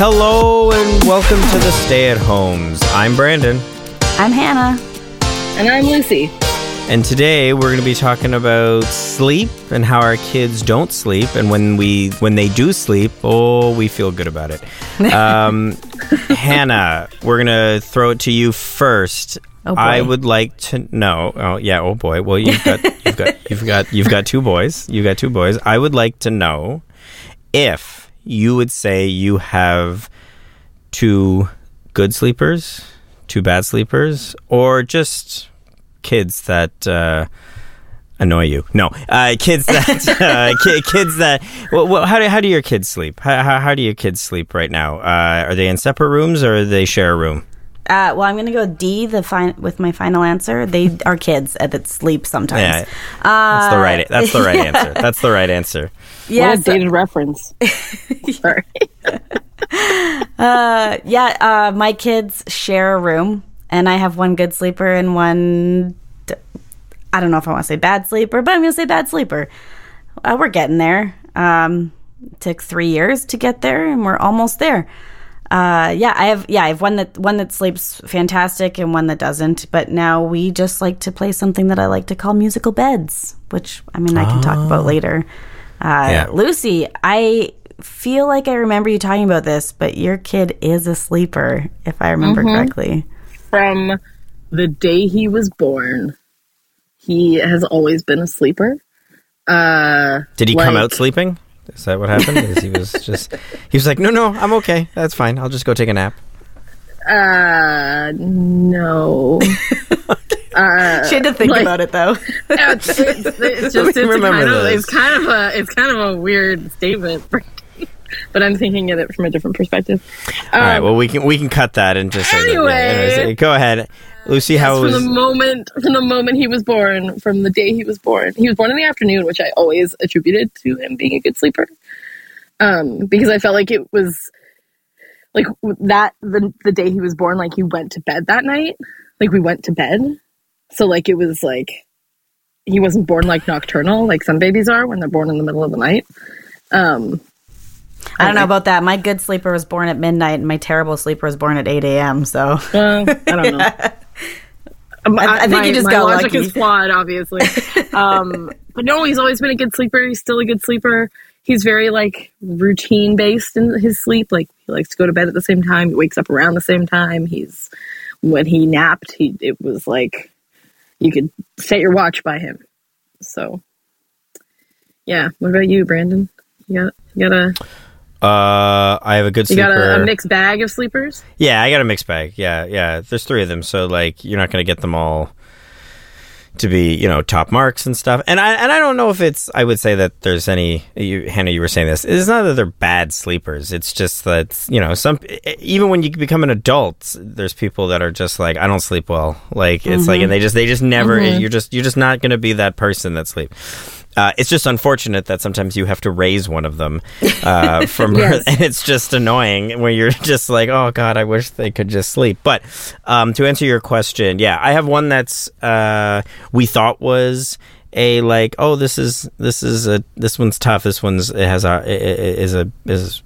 Hello and welcome to the Stay at Homes. I'm Brandon, I'm Hannah. And I'm Lucy. And today we're going to be talking about sleep and how our kids don't sleep, and when we when they do sleep, oh, we feel good about it. Um, Hannah, we're going to throw it to you first. Oh, boy. I would like to know. Oh yeah. Oh boy. Well, you've got you've got you've got you've got two boys. You've got two boys. I would like to know if you would say you have two good sleepers, two bad sleepers, or just kids that uh, annoy you. No, uh, kids that uh, ki- kids that. Well, well, how do how do your kids sleep? How, how, how do your kids sleep right now? Uh, are they in separate rooms or do they share a room? Uh, well, I'm going to go D the fin- with my final answer. They are kids uh, that sleep sometimes. Yeah, that's the right. That's the right answer. That's the right answer. Yeah, what a so- dated reference. Sorry. uh, yeah. Uh, my kids share a room, and I have one good sleeper and one. I don't know if I want to say bad sleeper, but I'm going to say bad sleeper. Uh, we're getting there. Um, took three years to get there, and we're almost there. Uh, yeah, I have. Yeah, I have one that one that sleeps fantastic and one that doesn't. But now we just like to play something that I like to call musical beds, which I mean I can talk about later. Uh, Yeah. Lucy, I feel like I remember you talking about this, but your kid is a sleeper, if I remember correctly. From the day he was born, he has always been a sleeper. Uh, Did he come out sleeping? Is that what happened? Is he was just he was like, no, no, I'm okay. That's fine. I'll just go take a nap. uh, no. uh, She had to think like- about it though. it's, it's, it's just it's remember kind of, this. it's kind of a it's kind of a weird statement, but I'm thinking of it from a different perspective. All right. Um, Well, we can we can cut that and just say that- anyways, go ahead, Lucy. How from was? the moment from the moment he was born, from the day he was born. He was born in the afternoon, which I always attributed to him being a good sleeper. Um, because I felt like it was like that the the day he was born, like he went to bed that night. Like we went to bed. So like it was like he wasn't born like nocturnal, like some babies are when they're born in the middle of the night. Um I don't know about that. My good sleeper was born at midnight, and my terrible sleeper was born at eight a.m. So Well, I don't know. Um, I- I think you just my got logic lucky. is flawed, obviously. um, but no, he's always been a good sleeper. He's still a good sleeper. He's very like routine based in his sleep. Like he likes to go to bed at the same time. He wakes up around the same time. He's when he napped, he it was like you could set your watch by him. So yeah. What about you, Brandon? You got you got a Uh, I have a good you sleeper. got a, a mixed bag of sleepers. Yeah, I got a mixed bag. Yeah, yeah. There's three of them, so like you're not gonna get them all to be you know top marks and stuff. And I and I don't know if it's. I would say that there's any. You, Hannah, you were saying this. It's not that they're bad sleepers. It's just that you know some. Even when you become an adult, there's people that are just like I don't sleep well. Like it's like and they just they just never. You're just you're just not gonna be that person that sleep. Uh, it's just unfortunate that sometimes you have to raise one of them uh, from Yes. and it's just annoying where you're just like, oh god, I wish they could just sleep. But um, to answer your question, yeah, I have one that's uh, we thought was a like, oh, this is this is a this one's tough. This one's it has a is a is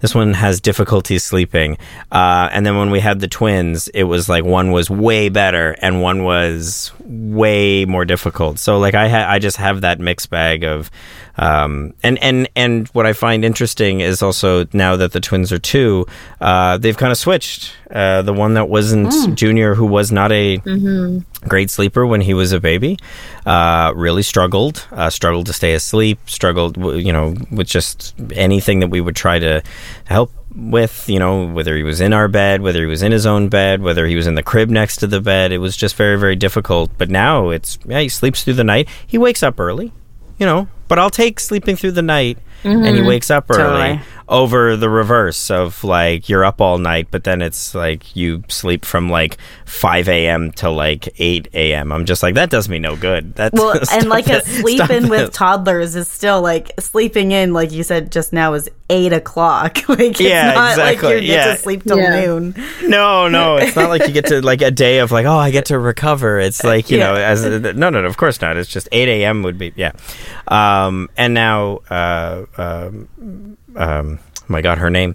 this one has difficulty sleeping. Uh, and then when we had the twins, it was like one was way better and one was way more difficult. So like I ha- I just have that mixed bag of, um, and and and what I find interesting is also now that the twins are two, uh, they've kind of switched. Uh, the one that wasn't Junior, who was not a great sleeper when he was a baby. Uh, really struggled, uh, struggled to stay asleep, struggled, you know, with just anything that we would try to help with, you know, whether he was in our bed, whether he was in his own bed, whether he was in the crib next to the bed. It was just very, very difficult. But now it's, yeah, he sleeps through the night. He wakes up early, you know, but I'll take sleeping through the night and he mm-hmm. wakes up early Totally. Over the reverse of like you're up all night, but then it's like you sleep from like 5 a.m. to like 8 a.m. I'm just like, that does me no good. That's Well, and stop like a it. sleep Stop in with toddlers is still like sleeping in, like you said just now, is eight o'clock. like it's Yeah, not like exactly. you get Yeah. to sleep till Yeah. noon. No, no, it's not like you get to like a day of like, oh, I get to recover. It's like you know, Yeah. as no, no, no, of course not. It's just eight a.m. would be yeah, um, and now, uh, um, um, oh my God, her name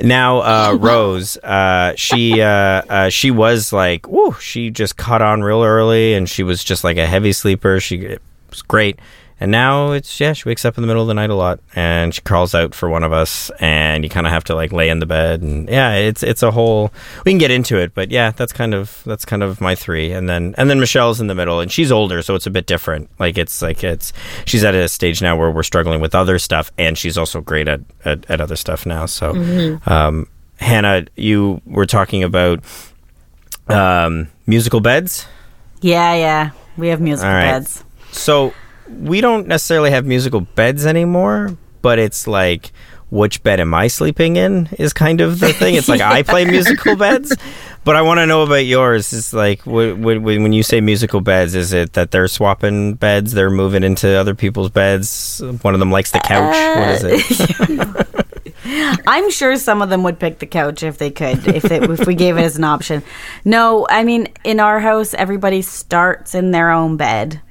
now, uh, Rose. Uh, she uh, uh, she was like, whoo, she just caught on real early, and she was just like a heavy sleeper. She it was great. And now it's yeah, she wakes up in the middle of the night a lot, and she crawls out for one of us, and you kind of have to like lay in the bed, and yeah, it's it's a whole. We can get into it, but yeah, that's kind of that's kind of my three, and then and then Michelle's in the middle, and she's older, so it's a bit different. Like it's like it's she's at a stage now where we're struggling with other stuff, and she's also great at at, at other stuff now. So, um, Hannah, you were talking about um, musical beds. Yeah, yeah. We have musical right. beds. So we don't necessarily have musical beds anymore, but it's like which bed am I sleeping in is kind of the thing. It's like I play musical beds, but I want to know about yours. Is like wh- wh- when you say musical beds, is it that they're swapping beds, they're moving into other people's beds? One of them likes the couch. what is it? I'm sure some of them would pick the couch if they could, if they, if we gave it as an option. No, I mean in our house, everybody starts in their own bed.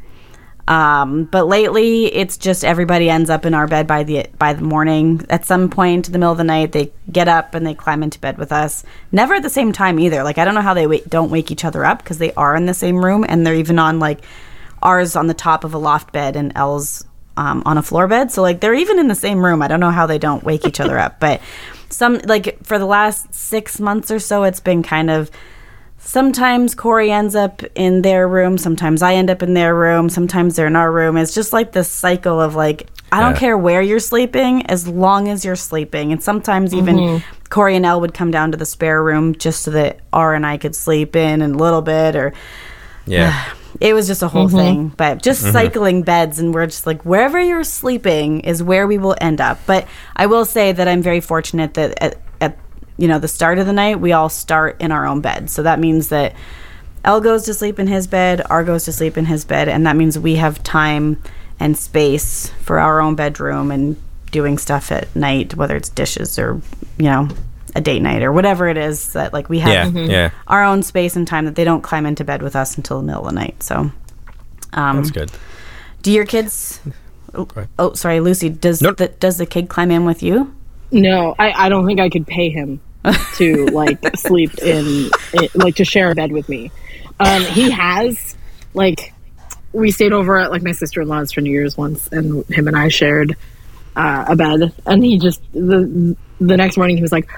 Um, but lately, it's just everybody ends up in our bed by the by the morning. At some point in the middle of the night, they get up and they climb into bed with us. Never at the same time either. Like I don't know how they wait, don't wake each other up because they are in the same room and they're even on like ours on the top of a loft bed and L's um, on a floor bed. So like they're even in the same room. I don't know how they don't wake each other up, but some like for the last six months or so, it's been kind of sometimes Corey ends up in their room, sometimes I end up in their room, sometimes they're in our room. It's just like this cycle of like, I don't Yeah. care where you're sleeping as long as you're sleeping. And sometimes even mm-hmm. Corey and Elle would come down to the spare room just so that R and I could sleep in a little bit or Yeah. it was just a whole mm-hmm. thing but just mm-hmm. cycling beds and we're just like wherever you're sleeping is where we will end up but i will say that i'm very fortunate that at, at you know the start of the night we all start in our own bed so that means that l goes to sleep in his bed r goes to sleep in his bed and that means we have time and space for our own bedroom and doing stuff at night whether it's dishes or you know a date night or whatever it is that like we have Yeah. Yeah. our own space and time that they don't climb into bed with us until the middle of the night. So, um, That's good. do your kids? Oh, oh, sorry, Lucy. Does Nope. the does the kid climb in with you? No, I, I don't think I could pay him to like sleep in, in like to share a bed with me. Um, he has like we stayed over at like my sister in law's for New Year's once, and him and I shared uh, a bed, and he just the the next morning he was like,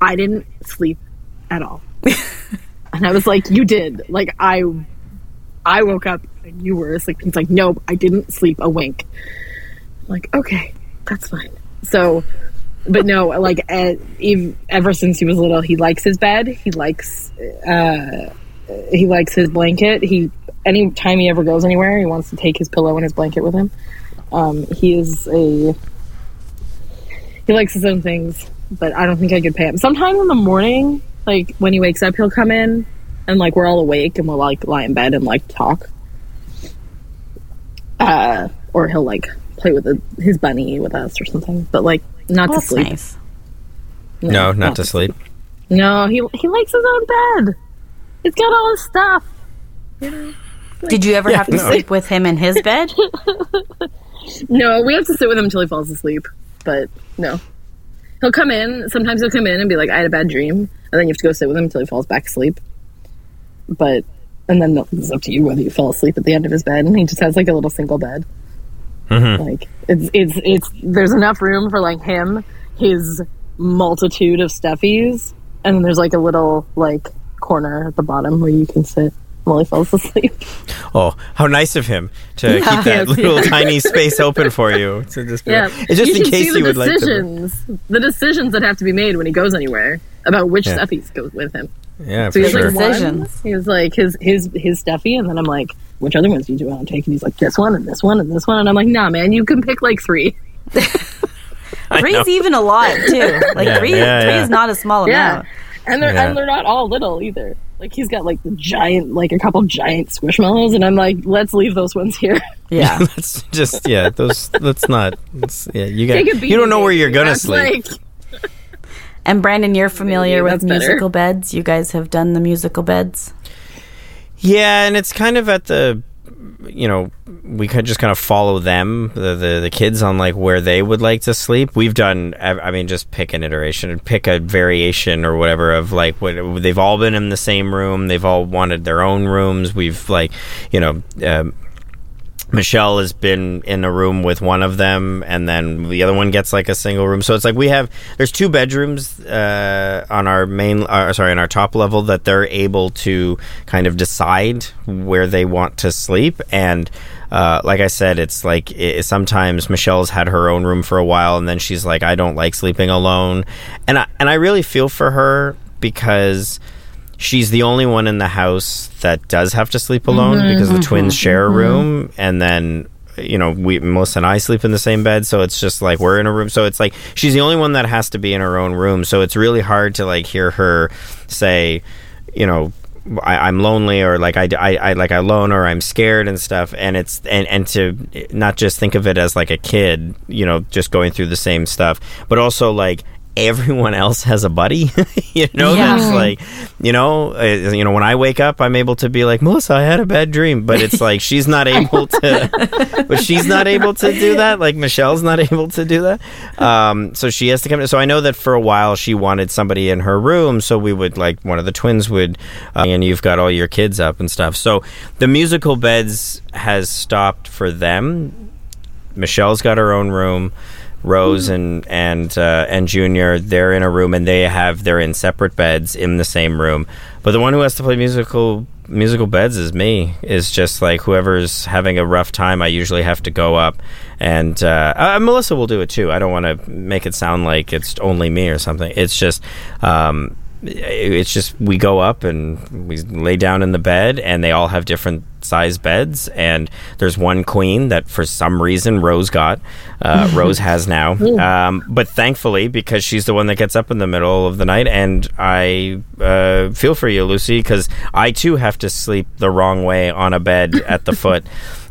I didn't sleep at all, and I was like, you did. Like I I woke up and you were asleep. He's like, nope, I didn't sleep a wink. I'm like, okay, that's fine. So but no, like ev- ever since he was little, he likes his bed. He likes uh, he likes his blanket. He anytime he ever goes anywhere, he wants to take his pillow and his blanket with him. Um, he is a he likes his own things, but I don't think I could pay him. Sometime in the morning, like when he wakes up, he'll come in and like we're all awake and we'll like lie in bed and like talk. Uh, or he'll like play with the, his bunny with us or something, but like not Well, to sleep. nice. No, not to sleep. No, he he likes his own bed. He's got all his stuff. Did you ever Yeah, have to no. sleep with him in his bed? No, we have to sit with him until he falls asleep. But no, he'll come in. Sometimes he'll come in and be like, "I had a bad dream," and then you have to go sit with him until he falls back asleep. But and then it's up to you whether you fall asleep at the end of his bed. And he just has like a little single bed. Mm-hmm. Like it's it's it's there's enough room for like him, his multitude of stuffies, and then there's like a little like corner at the bottom where you can sit while he falls asleep. Oh, how nice of him to keep that Yes, little yeah. tiny space open for you. To just be Yeah, like- it's just you in case see the you would like to. decisions, the decisions that have to be made when he goes anywhere about which Yeah. stuffies go with him. Yeah, So for he sure. like one. Decisions. He was like his his his stuffy, and then I'm like, which other ones do you want to take? And he's like, this one and this one and this one, and I'm like, nah, man, you can pick like three. Three's even a lot too. Like Yeah, three, yeah, three yeah. is not a small Yeah, amount. and they're Yeah. and they're not all little either. Like he's got like the giant, like a couple giant squishmallows, and I'm like, let's leave those ones here. Yeah. Let's just yeah, those. Let's not. Let's, yeah, you got. You don't know where you're gonna sleep. Like, And Brandon, you're familiar with that's better. musical beds. You guys have done the musical beds. Yeah, and it's kind of at the you know we could just kind of follow them the, the the kids on like where they would like to sleep. We've done i mean just pick an iteration and pick a variation or whatever of like what they've all been in the same room they've all wanted their own rooms we've like you know um, Michelle has been in a room with one of them, and then the other one gets like a single room. So it's like we have there's two bedrooms uh, on our main, uh, sorry, on our top level that they're able to kind of decide where they want to sleep. And uh, like I said, it's like it, sometimes Michelle's had her own room for a while, and then she's like, I don't like sleeping alone, and I, and I really feel for her because she's the only one in the house that does have to sleep alone mm-hmm, because the mm-hmm, twins share a mm-hmm. room. And then you know we Melissa and I sleep in the same bed. So it's just like we're in a room. So it's like she's the only one that has to be in her own room. So it's really hard to like hear her say you know I, I'm lonely or like I, I, I like I alone or I'm scared and stuff. And it's and, and to not just think of it as like a kid you know just going through the same stuff but also like everyone else has a buddy. You know Yeah. that's like you know uh, you know when i wake up i'm able to be like melissa i had a bad dream. But it's like she's not able to but she's not able to do that. Like michelle's not able to do that. Um, so she has to come so i know that for a while she wanted somebody in her room. So we would like one of the twins would uh, and you've got all your kids up and stuff. So the musical beds has stopped for them. Michelle's got her own room. Rose and and uh, and Junior, they're in a room and they have they're in separate beds in the same room. But the one who has to play musical musical beds is me. Is just like whoever's having a rough time. I usually have to go up, and uh, uh, Melissa will do it too. I don't want to make it sound like it's only me or something. It's just. Um, it's just we go up and we lay down in the bed and they all have different size beds. And there's one queen that for some reason rose got uh, rose has now. Um, but thankfully because she's the one that gets up in the middle of the night and i uh, feel for you lucy because i too have to sleep the wrong way on a bed at the foot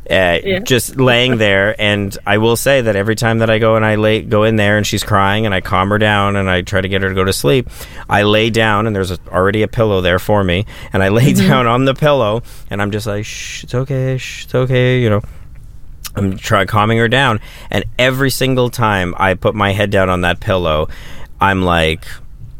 uh, just laying there. And i will say that every time that i go and i lay go in there and she's crying and i calm her down and i try to get her to go to sleep i lay down and there's a, already a pillow there for me. And i lay down on the pillow and i'm just like shh it's okay shh it's okay you know. I'm trying calming her down, and every single time I put my head down on that pillow, I'm like,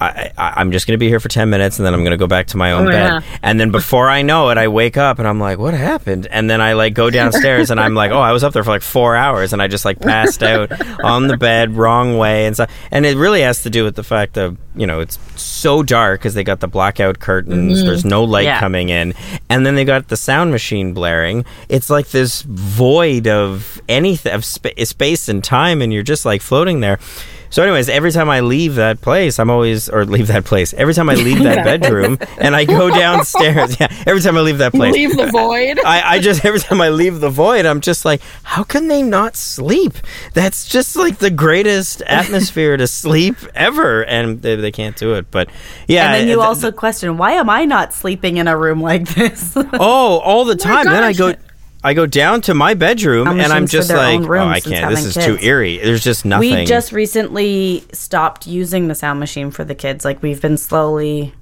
I, I, I'm just going to be here for 10 minutes and then I'm going to go back to my own bed. And then before I know it, I wake up and I'm like, what happened? And then I like go downstairs and I'm like, oh, I was up there for like four hours and I just like passed out on the bed wrong way and stuff. And it really has to do with the fact of, you know, it's so dark because they got the blackout curtains. Mm-hmm. There's no light Yeah. coming in. And then they got the sound machine blaring. It's like this void of anything, of spa- space and time. And you're just like floating there. So, anyways, every time I leave that place, I'm always, or leave that place, every time I leave that bedroom and I go downstairs, yeah, every time I leave that place, leave the void. I, I just, every time I leave the void, I'm just like, how can they not sleep? That's just like the greatest atmosphere to sleep ever. And they, they can't do it. But yeah. And then you th- also question, why am I not sleeping in a room like this? Oh, all the oh time. Then I go. Gosh. I go down to my bedroom Sound and I'm just like, own oh, I can't. This having is too eerie. There's just nothing. we just recently stopped using the sound machine for the kids. Like we've been slowly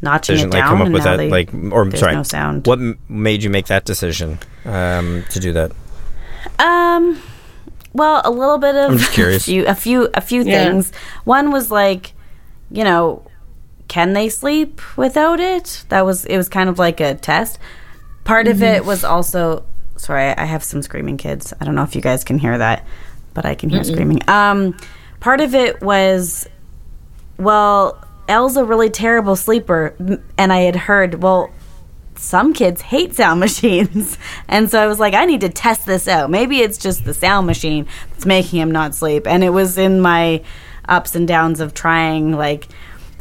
notching decision, it like down. come up and with now that, they- like, or sorry, no sound. What m- made you make that decision um, to do that? Um, well, a little bit of I'm just curious. a few, a few, a few Yeah. things. One was like, you know, can they sleep without it? That was it. Was kind of like a test. Part of it was also sorry. I have some screaming kids. I don't know if you guys can hear that, but I can hear screaming. Um, part of it was well, Elle's a really terrible sleeper, and I had heard well some kids hate sound machines. And so I was like, I need to test this out. Maybe it's just the sound machine that's making him not sleep. And it was in my ups and downs of trying, like,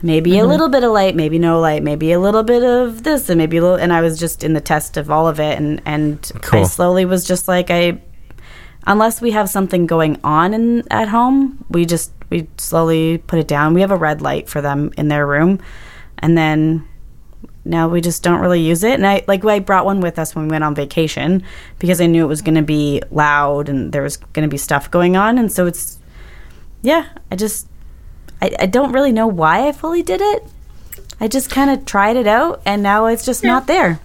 maybe a mm-hmm. little bit of light, maybe no light, maybe a little bit of this, and maybe a little. And I was just in the test of all of it. And, and I slowly was just like, I. Unless we have something going on in at home, we just we slowly put it down. We have a red light for them in their room, and then now we just don't really use it. And I like I brought one with us when we went on vacation because I knew it was going to be loud and there was going to be stuff going on, and so it's yeah. I just I, I don't really know why I fully did it. I just kind of tried it out, and now it's just not there.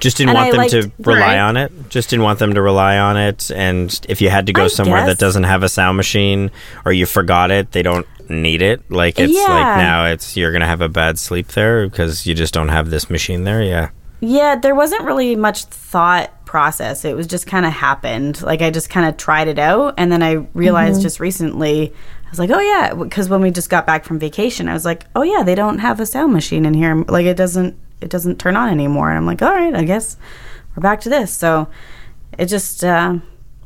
Just didn't And want I them liked- to rely Right. on it. Just didn't want them to rely on it. And if you had to go I somewhere that doesn't have a sound machine or you forgot it, they don't need it. Like it's Yeah. like now it's you're gonna have a bad sleep there because you just don't have this machine there. Yeah. Yeah, there wasn't really much thought process. It was just kind of happened. Like I just kind of tried it out, and then I realized mm-hmm. just recently, I was like, oh yeah, because when we just got back from vacation, I was like, oh yeah, they don't have a sound machine in here. Like it doesn't, it doesn't turn on anymore. And I'm like, all right, I guess we're back to this. So it just, uh,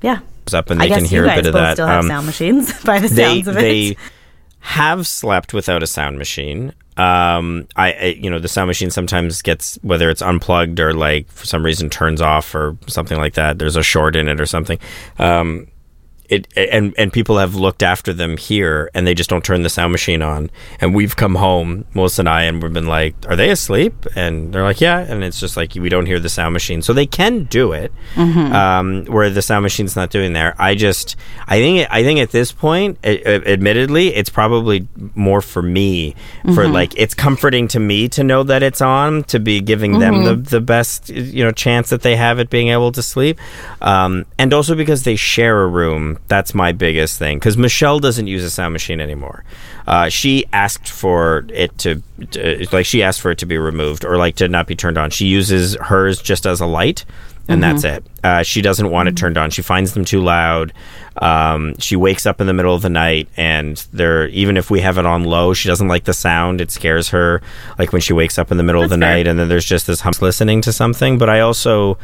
yeah. Up and I they can hear a bit of that. still have Um, sound machines by the they sounds of it. they have slept without a sound machine. Um, I, I you know the sound machine sometimes gets whether it's unplugged or like for some reason turns off or something like that. There's a short in it or something. Um, it and and people have looked after them here and they just don't turn the sound machine on. And we've come home Melissa and I and we've been like are they asleep? And they're like yeah. And it's just like we don't hear the sound machine. So they can do it um, where the sound machine's not doing there. I just I think I think at this point a- a- admittedly it's probably more for me for like it's comforting to me to know that it's on to be giving them the, the best you know chance that they have at being able to sleep. Um, and also because they share a room that's my biggest thing because michelle doesn't use a sound machine anymore uh, she asked for it to, to like she asked for it to be removed or like to not be turned on she uses hers just as a light and that's it. Uh, she doesn't want it turned on. She finds them too loud. Um, she wakes up in the middle of the night, and they're even if we have it on low, she doesn't like the sound. It scares her, like when she wakes up in the middle of the fair. night, and then there's just this hum listening to something. But I also,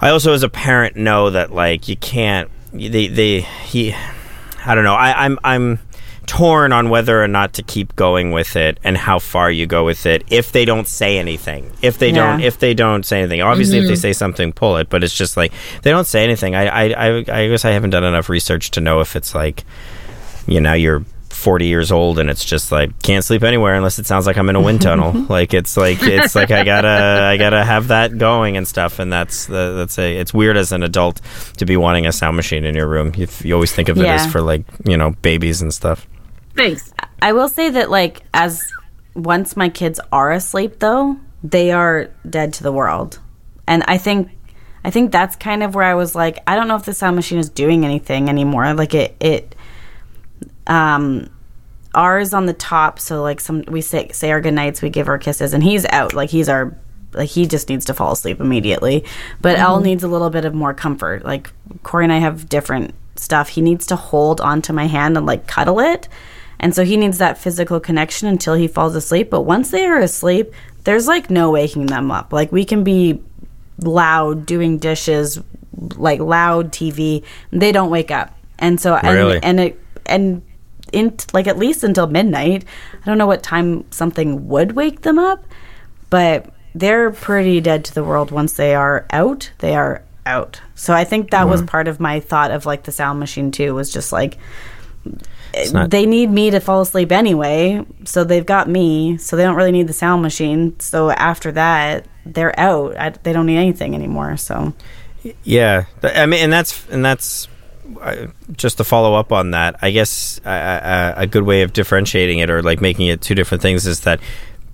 I also as a parent know that like you can't. They they he, I don't know. I, I'm I'm torn on whether or not to keep going with it and how far you go with it if they don't say anything. If they don't if they don't say anything. Obviously if they mm-hmm. say something pull it but it's just like they don't say anything. I, I i i guess i haven't done enough research to know if it's like you know you're 40 years old and it's just like can't sleep anywhere unless it sounds like i'm in a wind tunnel like it's like it's like i gotta i gotta have that going and stuff and that's the that's a it's weird as an adult to be wanting a sound machine in your room you, you always think of it as for like you know babies and stuff Thanks. I will say that like as once my kids are asleep though, they are dead to the world. And I think I think that's kind of where I was like, I don't know if the sound machine is doing anything anymore. Like it it um ours on the top, so like some we say say our good nights, we give our kisses and he's out. Like he's our like he just needs to fall asleep immediately. But mm-hmm. Elle needs a little bit of more comfort. Like Corey and I have different stuff. He needs to hold onto my hand and like cuddle it. And so he needs that physical connection until he falls asleep. But once they are asleep, there's like no waking them up. Like we can be loud doing dishes, like loud TV. They don't wake up. And so Really? and, and it and in like at least until midnight. I don't know what time something would wake them up, but they're pretty dead to the world once they are out. They are out. So I think that was mm-hmm. part of my thought of like the sound machine too was just like not- they need me to fall asleep anyway, so they've got me, so they don't really need the sound machine. So after that, they're out. I, they don't need anything anymore. So Yeah, I mean, and that's and that's uh, just to follow up on that. I guess uh, uh, a good way of differentiating it, or like making it two different things, is that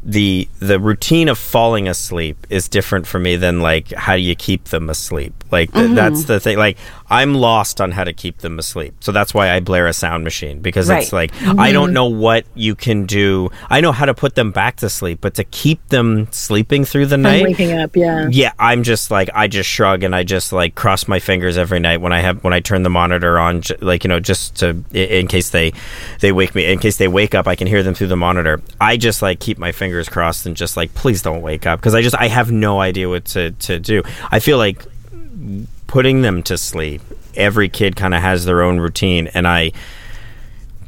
the the routine of falling asleep is different for me than like how do you keep them asleep. Like th- that's the thing. Like I'm lost on how to keep them asleep, so that's why I blare a sound machine because it's Right. like I mm-hmm. don't know what you can do. I know how to put them back to sleep, but to keep them sleeping through the I'm night, waking up. Yeah. yeah i'm just like i just shrug and i just like cross my fingers every night when i have when i turn the monitor on like you know just to in case they they wake me in case they wake up i can hear them through the monitor i just like keep my fingers crossed and just like please don't wake up because i just i have no idea what to to do i feel like putting them to sleep every kid kind of has their own routine and i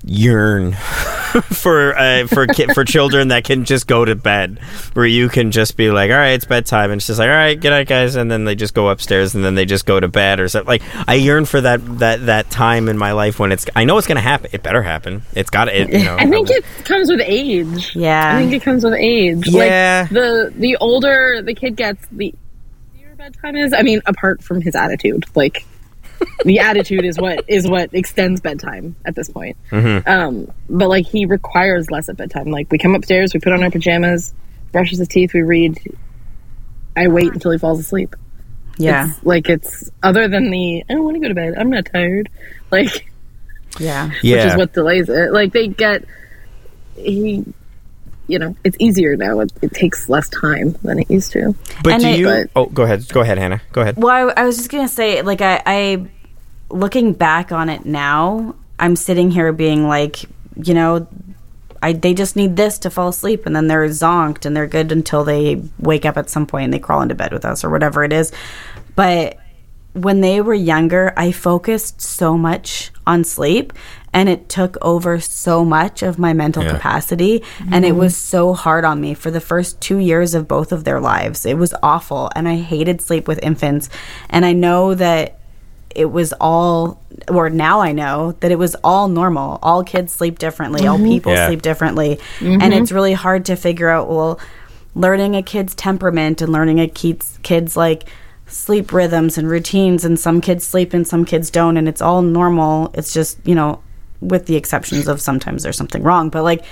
yearn for uh, for ki- for children that can just go to bed, where you can just be like, all right, it's bedtime, and it's just like, all right, good night, guys, and then they just go upstairs and then they just go to bed or something. Like I yearn for that that that time in my life when it's. I know it's gonna happen. It better happen. It's got to. You know, I think it comes with age. Yeah. I think it comes with age. Yeah. Like the the older the kid gets, the easier bedtime is. I mean, apart from his attitude, like the attitude is what is what extends bedtime at this point. Mm-hmm. Um, but like he requires less at bedtime. Like we come upstairs, we put on our pajamas, brushes his teeth, we read. I wait until he falls asleep. yeah. It's, like it's other than the I don't want to go to bed. I'm not tired. Like Yeah. yeah. which is what delays it. Like they get he, you know, it's easier now. It, it takes less time than it used to. but and do it- you? But- oh, go ahead. Go ahead, Hannah. Go ahead. Well, I, I was just gonna say, like, I, I, looking back on it now, I'm sitting here being like, you know, I they just need this to fall asleep, and then they're zonked and they're good until they wake up at some point and they crawl into bed with us or whatever it is. But when they were younger, I focused so much on sleep and it took over so much of my mental Yeah. capacity and it was so hard on me for the first 2 years of both of their lives. It was awful and I hated sleep with infants and I know that it was all or now I know that it was all normal. All kids sleep differently. All mm-hmm. people Yeah. sleep differently. Mm-hmm. And it's really hard to figure out well learning a kid's temperament and learning a kid's kids like sleep rhythms and routines and some kids sleep and some kids don't and it's all normal it's just you know with the exceptions of sometimes there's something wrong but like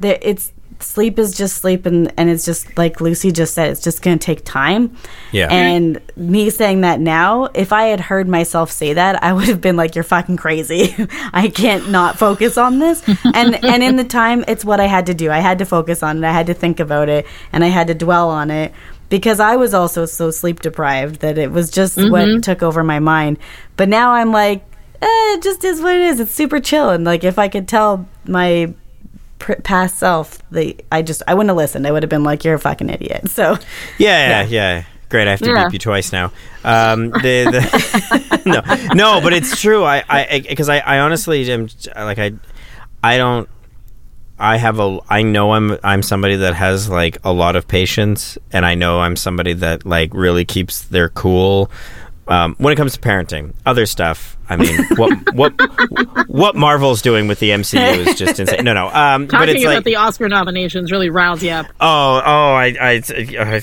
the, it's sleep is just sleep and, and it's just like lucy just said it's just going to take time. Yeah. and me saying that now if i had heard myself say that i would have been like you're fucking crazy. I can't not focus on this. And and in the time it's what i had to do. I had to focus on it. I had to think about it and i had to dwell on it because i was also so sleep deprived that it was just what mm-hmm. took over my mind. But now i'm like eh, it just is what it is it's super chill and like if i could tell my pr- past self the i just i wouldn't have listened i would have been like you're a fucking idiot so Yeah, yeah, yeah. Great. I have to Yeah. beep you twice now. Um, the, the no, no, but it's true. I, I, because I, I honestly am like I, I don't. I have a. I know I'm. I'm somebody that has like a lot of patience, and I know I'm somebody that like really keeps their cool. Um, when it comes to parenting, other stuff. I mean, what what what Marvel's doing with the MCU is just insane. No, no. Um, but Talking it's about like the Oscar nominations really riles you up. Oh, oh, I, I,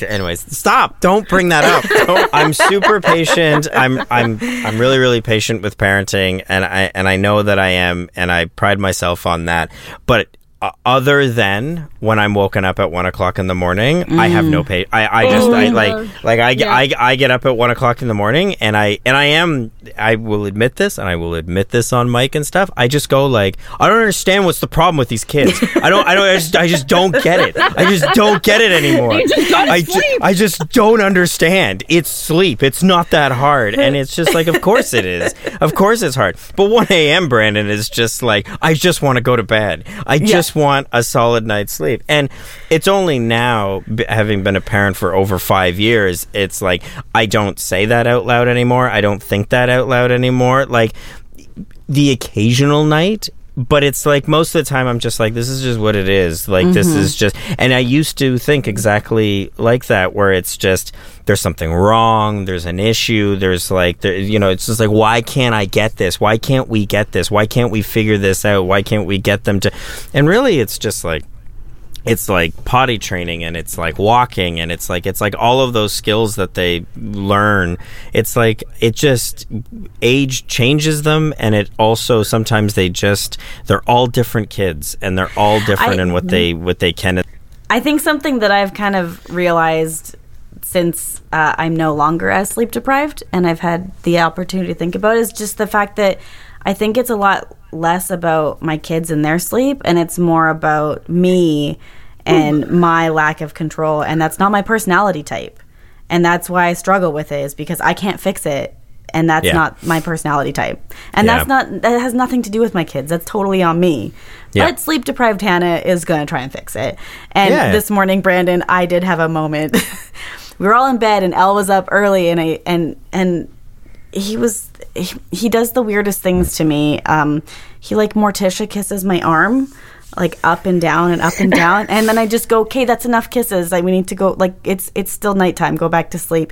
anyways, stop! Don't bring that up. I'm super patient. I'm, I'm, I'm really, really patient with parenting, and I, and I know that I am, and I pride myself on that. But uh, other than when I'm woken up at one o'clock in the morning, I have no patience. I, I just, I like, like I, Yeah. I, I get up at one o'clock in the morning, and I, and I am, I will admit this, and I will admit this on mic and stuff. I just go like, I don't understand what's the problem with these kids. I don't, I don't, I just, I just don't get it. I just don't get it anymore. You just I, ju- I just don't understand. It's sleep. It's not that hard, and it's just like, of course it is. Of course it's hard. But one a.m. Brandon is just like, I just want to go to bed. I just want a solid night's sleep, and it's only now, having been a parent for over five years, it's like I don't say that out loud anymore. I don't think that out loud anymore. Like the occasional night but it's like most of the time i'm just like this is just what it is. Like this mm-hmm. is just and i used to think exactly like that where it's just there's something wrong there's an issue there's like there, you know it's just like why can't i get this? Why can't we get this? Why can't we figure this out? Why can't we get them to and really it's just like it's like potty training and it's like walking and it's like it's like all of those skills that they learn. It's like it just age changes them and it also sometimes they just they're all different kids and they're all different I- in what they what they can. I think something that I've kind of realized since uh, I'm no longer as sleep deprived and I've had the opportunity to think about is just the fact that I think it's a lot less about my kids and their sleep and it's more about me and my lack of control and that's not my personality type. And that's why I struggle with it is because I can't fix it and that's Yeah. not my personality type. And Yeah. that's not that has nothing to do with my kids. That's totally on me. Yeah. But sleep deprived Hannah is going to try and fix it. And this morning, Brandon, I did have a moment. we were all in bed, and Elle was up early, and I and and he was he, he does the weirdest things to me. Um, he like Morticia kisses my arm, like up and down and up and down, and then I just go, okay, that's enough kisses. Like we need to go. Like it's it's still nighttime. Go back to sleep.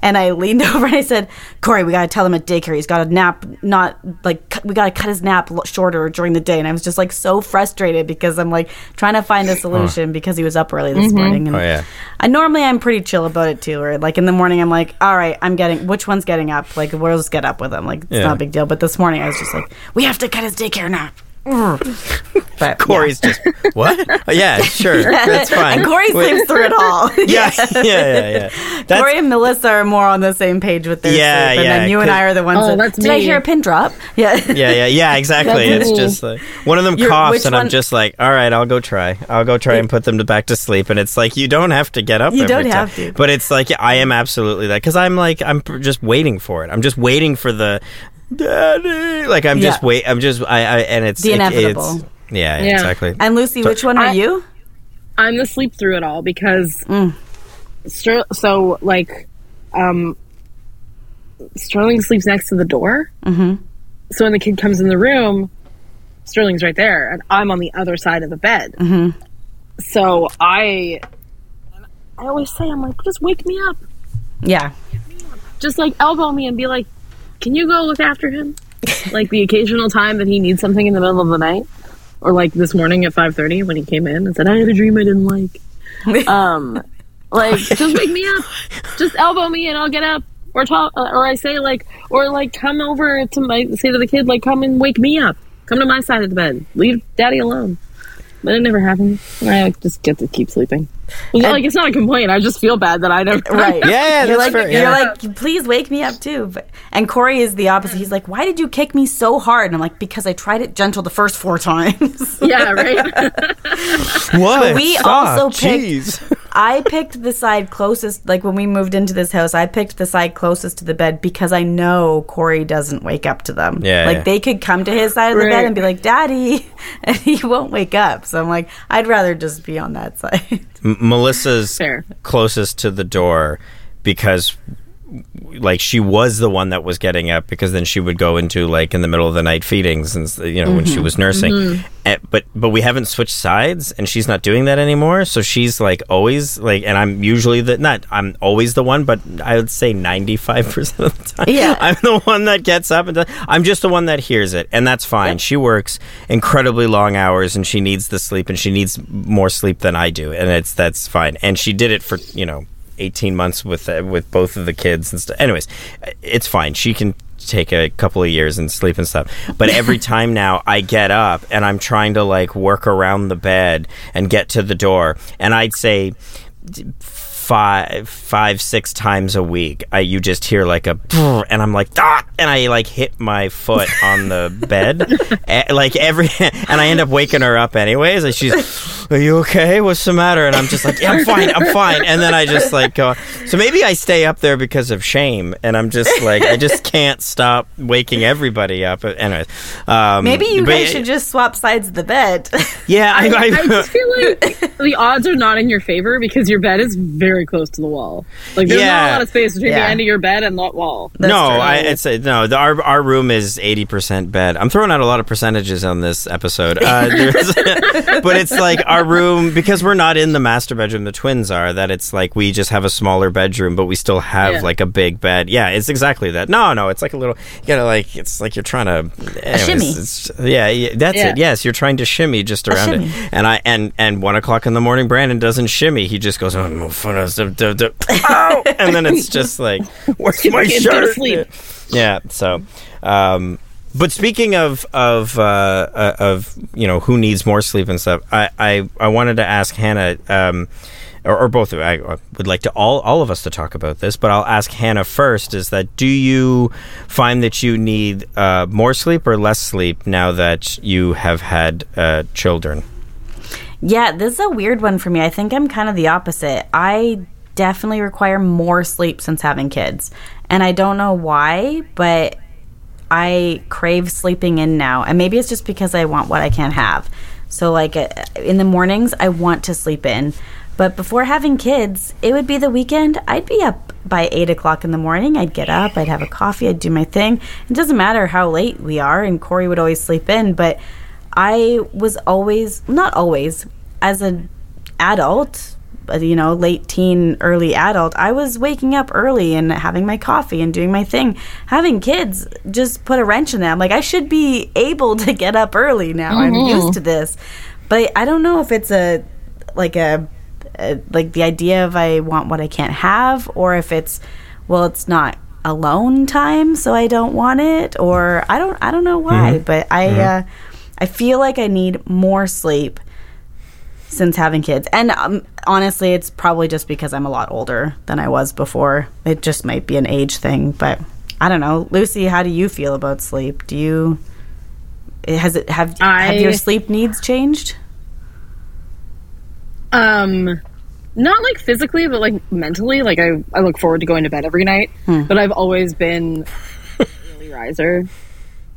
And I leaned over and I said, Corey, we got to tell him at daycare he's got to nap, not like, cut- we got to cut his nap lo- shorter during the day. And I was just like so frustrated because I'm like trying to find a solution because he was up early this mm-hmm. morning. And Oh, yeah. I normally I'm pretty chill about it too. Or like in the morning, I'm like, all right, I'm getting, which one's getting up? Like, we'll just get up with him. Like, it's Yeah. not a big deal. But this morning, I was just like, we have to cut his daycare nap. but Corey's just what? Oh, yeah, sure, yeah. that's fine. And Corey Wait, sleeps through it all. Yeah, yeah, yeah, yeah. That's, Corey and Melissa are more on the same page with their Yeah, sleep, and yeah, then you and 'cause- I are the ones Oh, that. that's Did I hear a pin drop? Yeah. yeah, yeah, yeah, exactly. That's It's me. just like one of them You're- coughs, which and I'm just like, all right, I'll go try. I'll go try and put them to back to sleep. And it's like you don't have to get up. You every don't time. have to. But it's like I am absolutely that because I'm like I'm just waiting for it. I'm just waiting for the daddy. Like I'm just Yeah. wait. I'm just I, I and it's The it- inevitable. it's- yeah, Yeah. exactly. And Lucy, which one are I- you? I'm the sleep through it all because Mm. Ster- so like um Sterling sleeps next to the door. Mm-hmm. So when the kid comes in the room, Sterling's right there, and I'm on the other side of the bed. Mm-hmm. So I, I always say, I'm like, just wake me up, Yeah. just like elbow me and be like, can you go look after him? like the occasional time that he needs something in the middle of the night, or like this morning at 5:30 when he came in and said, I had a dream I didn't like. um like just wake me up. Just elbow me and i'll get up. Or talk or i say like or like come over to my say to the kid like come and wake me up. Come to my side of the bed. Leave daddy alone but it never happens i just get to keep sleeping It's like it's not a complaint i just feel bad that i never Right. Yeah, You're that's like, fair, you're yeah. like, please wake me up too. But, and Corey is the opposite. He's like, why did you kick me so hard? And I'm like, because I tried it gentle the first four times. yeah right What? we Stop. also picked- Jeez. I picked the side closest. Like when we moved into this house, I picked the side closest to the bed because I know Corey doesn't wake up to them. Yeah, like yeah. they could come to his side of the bed and be like, "Daddy," and he won't wake up. So I'm like, I'd rather just be on that side. M- Melissa's Fair. closest to the door because like she was the one that was getting up because then she would go into like in the middle of the night feedings and you know when she was nursing. Eh, but but we haven't switched sides and she's not doing that anymore. So she's like always like and I'm usually the not I'm always the one but I would say 95% of the time Yeah. I'm the one that gets up and does, I'm just the one that hears it and that's fine. She works incredibly long hours and she needs the sleep and she needs more sleep than I do and it's that's fine. And she did it for you know 18 months with uh, with both of the kids and stuff anyways it's fine. She can take a couple of years and sleep and stuff. But every time now I get up and I'm trying to like work around the bed and get to the door and I'd say five five six times a week I you just hear like a brrr, and I'm like ah, and I like hit my foot on the bed Eh, like every and I end up waking her up anyways and she's are you okay? What's the matter? And I'm just like yeah, I'm fine I'm fine and then I just like go so maybe I stay up there because of shame and I'm just like I just can't stop waking everybody up anyways um, Maybe you but- guys should just swap sides of the bed. yeah I, I, I, I just feel like the odds are not in your favor because your bed is very close to the wall. Like there's not a lot of space between Yeah. the end of your bed and that wall. That's no, true. I, it's a, no. The, our our room is eighty percent bed. I'm throwing out a lot of percentages on this episode, uh, but it's like our room because we're not in the master bedroom. The twins are that it's like we just have a smaller bedroom, but we still have Yeah. like a big bed. Yeah, it's exactly that. No, no, it's like a little. You gotta like it's like you're trying to anyways, shimmy. it's- yeah, yeah, that's Yeah. it. Yes, you're trying to shimmy just around it. And I and and one o'clock in the morning, Brandon doesn't shimmy. He just goes, oh, uh, duh, duh, duh, and then it's just like, where's my kids go to shirt? Yeah. So, um, but speaking of of uh, uh, of you know who needs more sleep and stuff, I I, I wanted to ask Hannah. Um, or, or both of I I would like to all all of us to talk about this, but I'll ask Hannah first. Is that do you find that you need uh, more sleep or less sleep now that you have had uh, children? Yeah, this is a weird one for me. I think I'm kind of the opposite. I definitely require more sleep since having kids. And I don't know why, but I crave sleeping in now. And maybe it's just because I want what I can't have. So, like uh, in the mornings, I want to sleep in. But before having kids, it would be the weekend. I'd be up by eight o'clock in the morning, I'd get up, I'd have a coffee, I'd do my thing. It doesn't matter how late we are, and Corey would always sleep in, but I was always, not always, as an adult, you know, late teen, early adult, I was waking up early and having my coffee and doing my thing. Having kids just put a wrench in that. I'm like, I should be able to get up early now. I'm mm-hmm. used to this. But I don't know if it's a, like a, a, like the idea of I want what I can't have, or if it's, well, it's not alone time, so I don't want it, or I don't, I don't know why, mm-hmm. but I, mm-hmm. uh, I feel like I need more sleep since having kids. And um, honestly, it's probably just because I'm a lot older than I was before. It just might be an age thing, but I don't know. Lucy, how do you feel about sleep? Do you has it have I- have your sleep needs changed? Um, not like physically, but like mentally. Like I, I look forward to going to bed every night. But I've always been an early riser.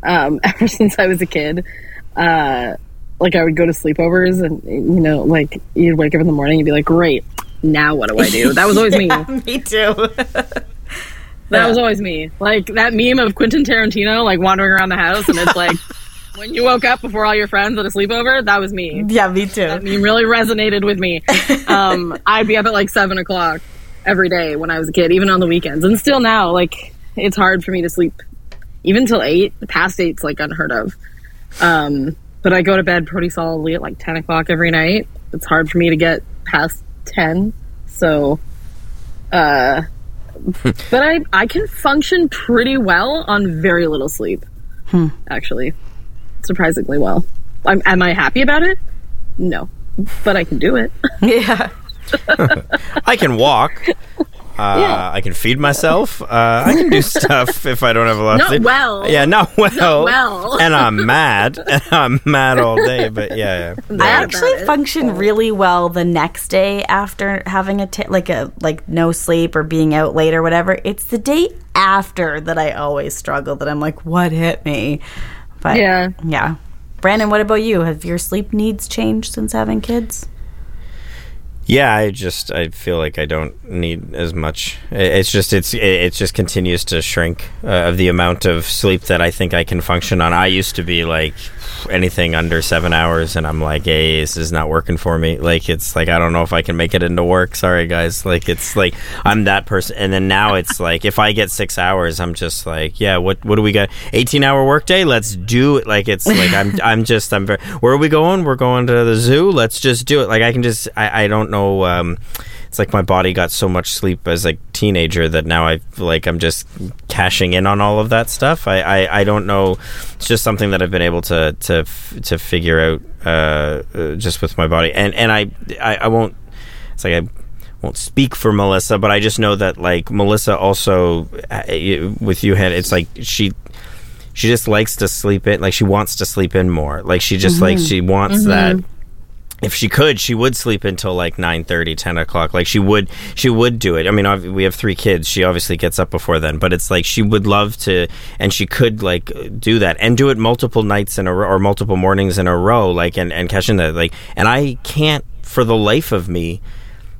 Um, ever since I was a kid. Uh, like I would go to sleepovers, and you know, like you'd wake up in the morning and be like, "Great, now what do I do?" That was always me. Me too. That was always me. Like that meme of Quentin Tarantino, like wandering around the house, and it's like when you woke up before all your friends at a sleepover. That was me. yeah, me too. That meme really resonated with me. Um, I'd be up at like seven o'clock every day when I was a kid, even on the weekends, and still now. Like it's hard for me to sleep even till eight. Past eight's like unheard of. Um, but I go to bed pretty solidly at like ten o'clock every night. It's hard for me to get past ten, so. Uh, but I I can function pretty well on very little sleep. Actually, surprisingly well. I'm, am I happy about it? No, but I can do it. yeah. I can walk. Uh, Yeah. I can feed myself. Uh, I can do stuff if I don't have a lot of Not sleep. well. Yeah, not well. well. and I'm mad. And I'm mad all day. But yeah, yeah. I actually function really well the next day after having a t- like a like no sleep or being out late or whatever. It's the day after that I always struggle. That I'm like, what hit me? But Yeah. yeah. Brandon, what about you? Have your sleep needs changed since having kids? Yeah, I just I feel like I don't need as much. It's just it's it, just continues to shrink uh, of the amount of sleep that I think I can function on. I used to be like anything under seven hours, and I'm like, hey, this is not working for me. Like it's like I don't know if I can make it into work. Sorry, guys. Like it's like I'm that person, and then now it's like if I get six hours, I'm just like, yeah, what what do we got? 18 hour workday. Let's do it. Like it's like I'm I'm just I'm very. Where are we going? We're going to the zoo. Let's just do it. Like I can just I I don't know. Um, it's like my body got so much sleep as a teenager that now I like I'm just cashing in on all of that stuff. I, I, I don't know. It's just something that I've been able to to to figure out uh, uh, just with my body. And and I, I I won't. It's like I won't speak for Melissa, but I just know that like Melissa also uh, with you had it's like she she just likes to sleep in like she wants to sleep in more like she just like she wants that if she could she would sleep until like 9 30, 10 o'clock. Like she would she would do it. I mean we have three kids. She obviously gets up before then but it's like she would love to and she could like do that and do it multiple nights in a row or multiple mornings in a row like and and catching that like and i can't for the life of me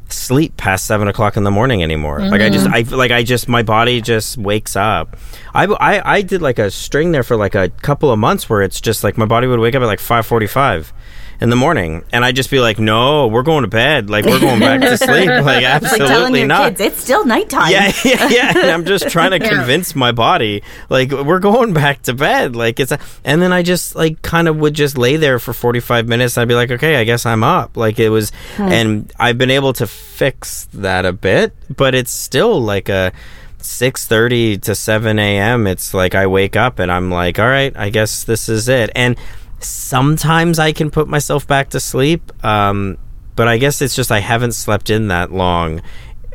sleep past seven o'clock in the morning anymore. Like I just, mm-hmm. I like I just, my body just wakes up. I, I, I did like a string there for like a couple of months where it's just like my body would wake up at like five forty five in the morning, and I'd just be like, "No, we're going to bed. Like we're going back to sleep. Like Like telling absolutely your not." kids it's still nighttime. yeah, yeah, yeah. And I'm just trying to convince my body, like we're going back to bed. Like it's, a, and then I just like kind of would just lay there for 45 minutes. I'd be like, okay, I guess I'm up. Like it was, hmm. and I've been able to fix that a bit, but it's still like a. 6:30 to 7 a.m. It's like I wake up and I'm like, all right, I guess this is it. And sometimes I can put myself back to sleep, um, but I guess it's just I haven't slept in that long.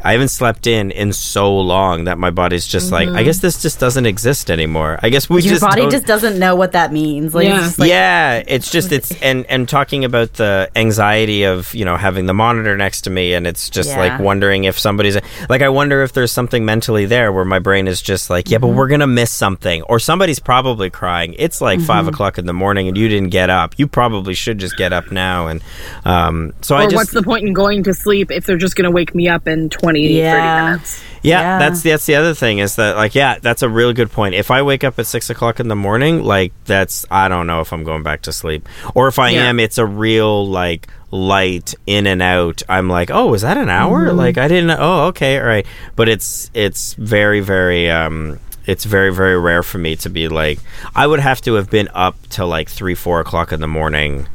I haven't slept in in so long that my body's just like, I guess this just doesn't exist anymore. I guess we Your just body don't- just doesn't know what that means. Like, Yeah. it's just like, yeah, it's just it's and and talking about the anxiety of you know having the monitor next to me, and it's just Yeah. like wondering if somebody's like I wonder if there's something mentally there where my brain is just like yeah, Mm-hmm. but we're gonna miss something, or somebody's probably crying. It's like five Mm-hmm. o'clock in the morning and you didn't get up. You probably should just get up now, and um, so I just what's the point in going to sleep if they're just going to wake me up in 20 20, Yeah. 30 minutes. Yeah, Yeah. that's that's the other thing is that like yeah, that's a really good point. If I wake up at six o'clock in the morning, like that's I don't know if I'm going back to sleep, or if I Yeah. am, it's a real like light in and out. I'm like, oh, is that an hour? Like I didn't. Oh, okay, all right. But it's it's very very um. It's very very rare for me to be like. I would have to have been up till like three four o'clock in the morning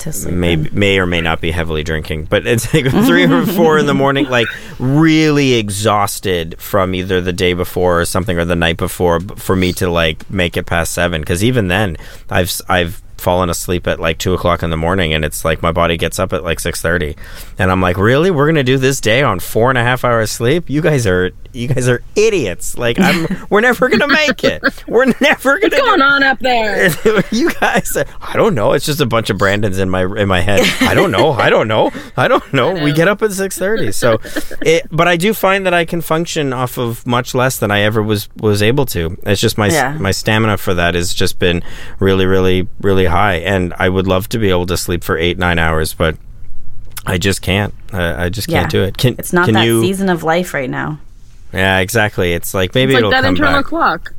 to sleep. may may or may not be heavily drinking, but it's like three or four in the morning, like really exhausted from either the day before or something or the night before for me to like make it past seven. Because even then, I've I've fallen asleep at like two o'clock in the morning, and it's like my body gets up at like six thirty, and I'm like, really, we're gonna do this day on four and a half hours sleep? You guys are you guys are idiots. Like I'm, we're never gonna make it. We're never gonna. What's do going on up there? you guys i don't know it's just a bunch of brandons in my in my head i don't know i don't know i don't know, we get up at 6.30 so it but i do find that i can function off of much less than i ever was was able to it's just my Yeah. my stamina for that has just been really really really high and i would love to be able to sleep for eight nine hours but i just can't i, I just can't do it can It's not can that you season of life right now. yeah exactly it's like maybe It's it'll like that come internal back clock.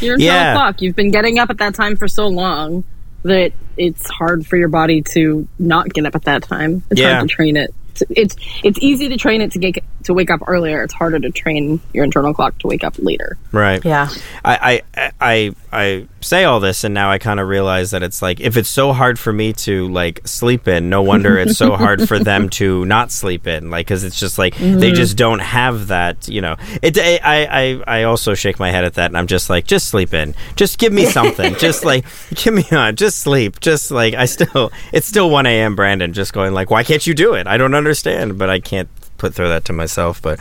Your internal Yeah. clock. You've been getting up at that time for so long that it's hard for your body to not get up at that time. It's Yeah. hard to train it. It's it's easy to train it to get to wake up earlier. It's harder to train your internal clock to wake up later. right Yeah. I, I I I say all this and now I kind of realize that it's like if it's so hard for me to like sleep in, no wonder it's so hard for them to not sleep in. Like because it's just like they mm-hmm. just don't have that. You know, it. I, I I also shake my head at that and I'm just like, just sleep in, just give me something, just like give me on, just sleep, just like I still it's still one a.m. Brandon just going like, why can't you do it? I don't understand, but I can't put throw that to myself. But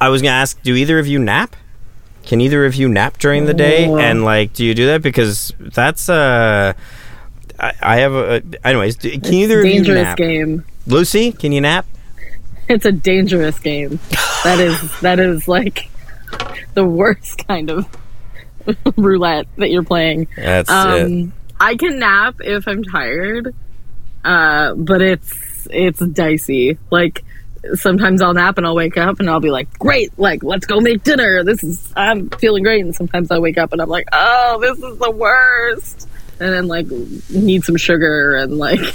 I was gonna ask, do either of you nap? Can either of you nap during the day? And like, do you do that? Because that's uh, I, I have a. Anyways, do, can either of you nap? Dangerous game. Lucy, can you nap? It's a dangerous game. That is that is like the worst kind of roulette that you're playing. That's it. Um, I can nap if I'm tired, uh, but it's it's dicey. Like sometimes I'll nap and I'll wake up and I'll be like, "Great, like let's go make dinner. This is I'm feeling great." And sometimes I wake up and I'm like, "Oh, this is the worst," and then like need some sugar and like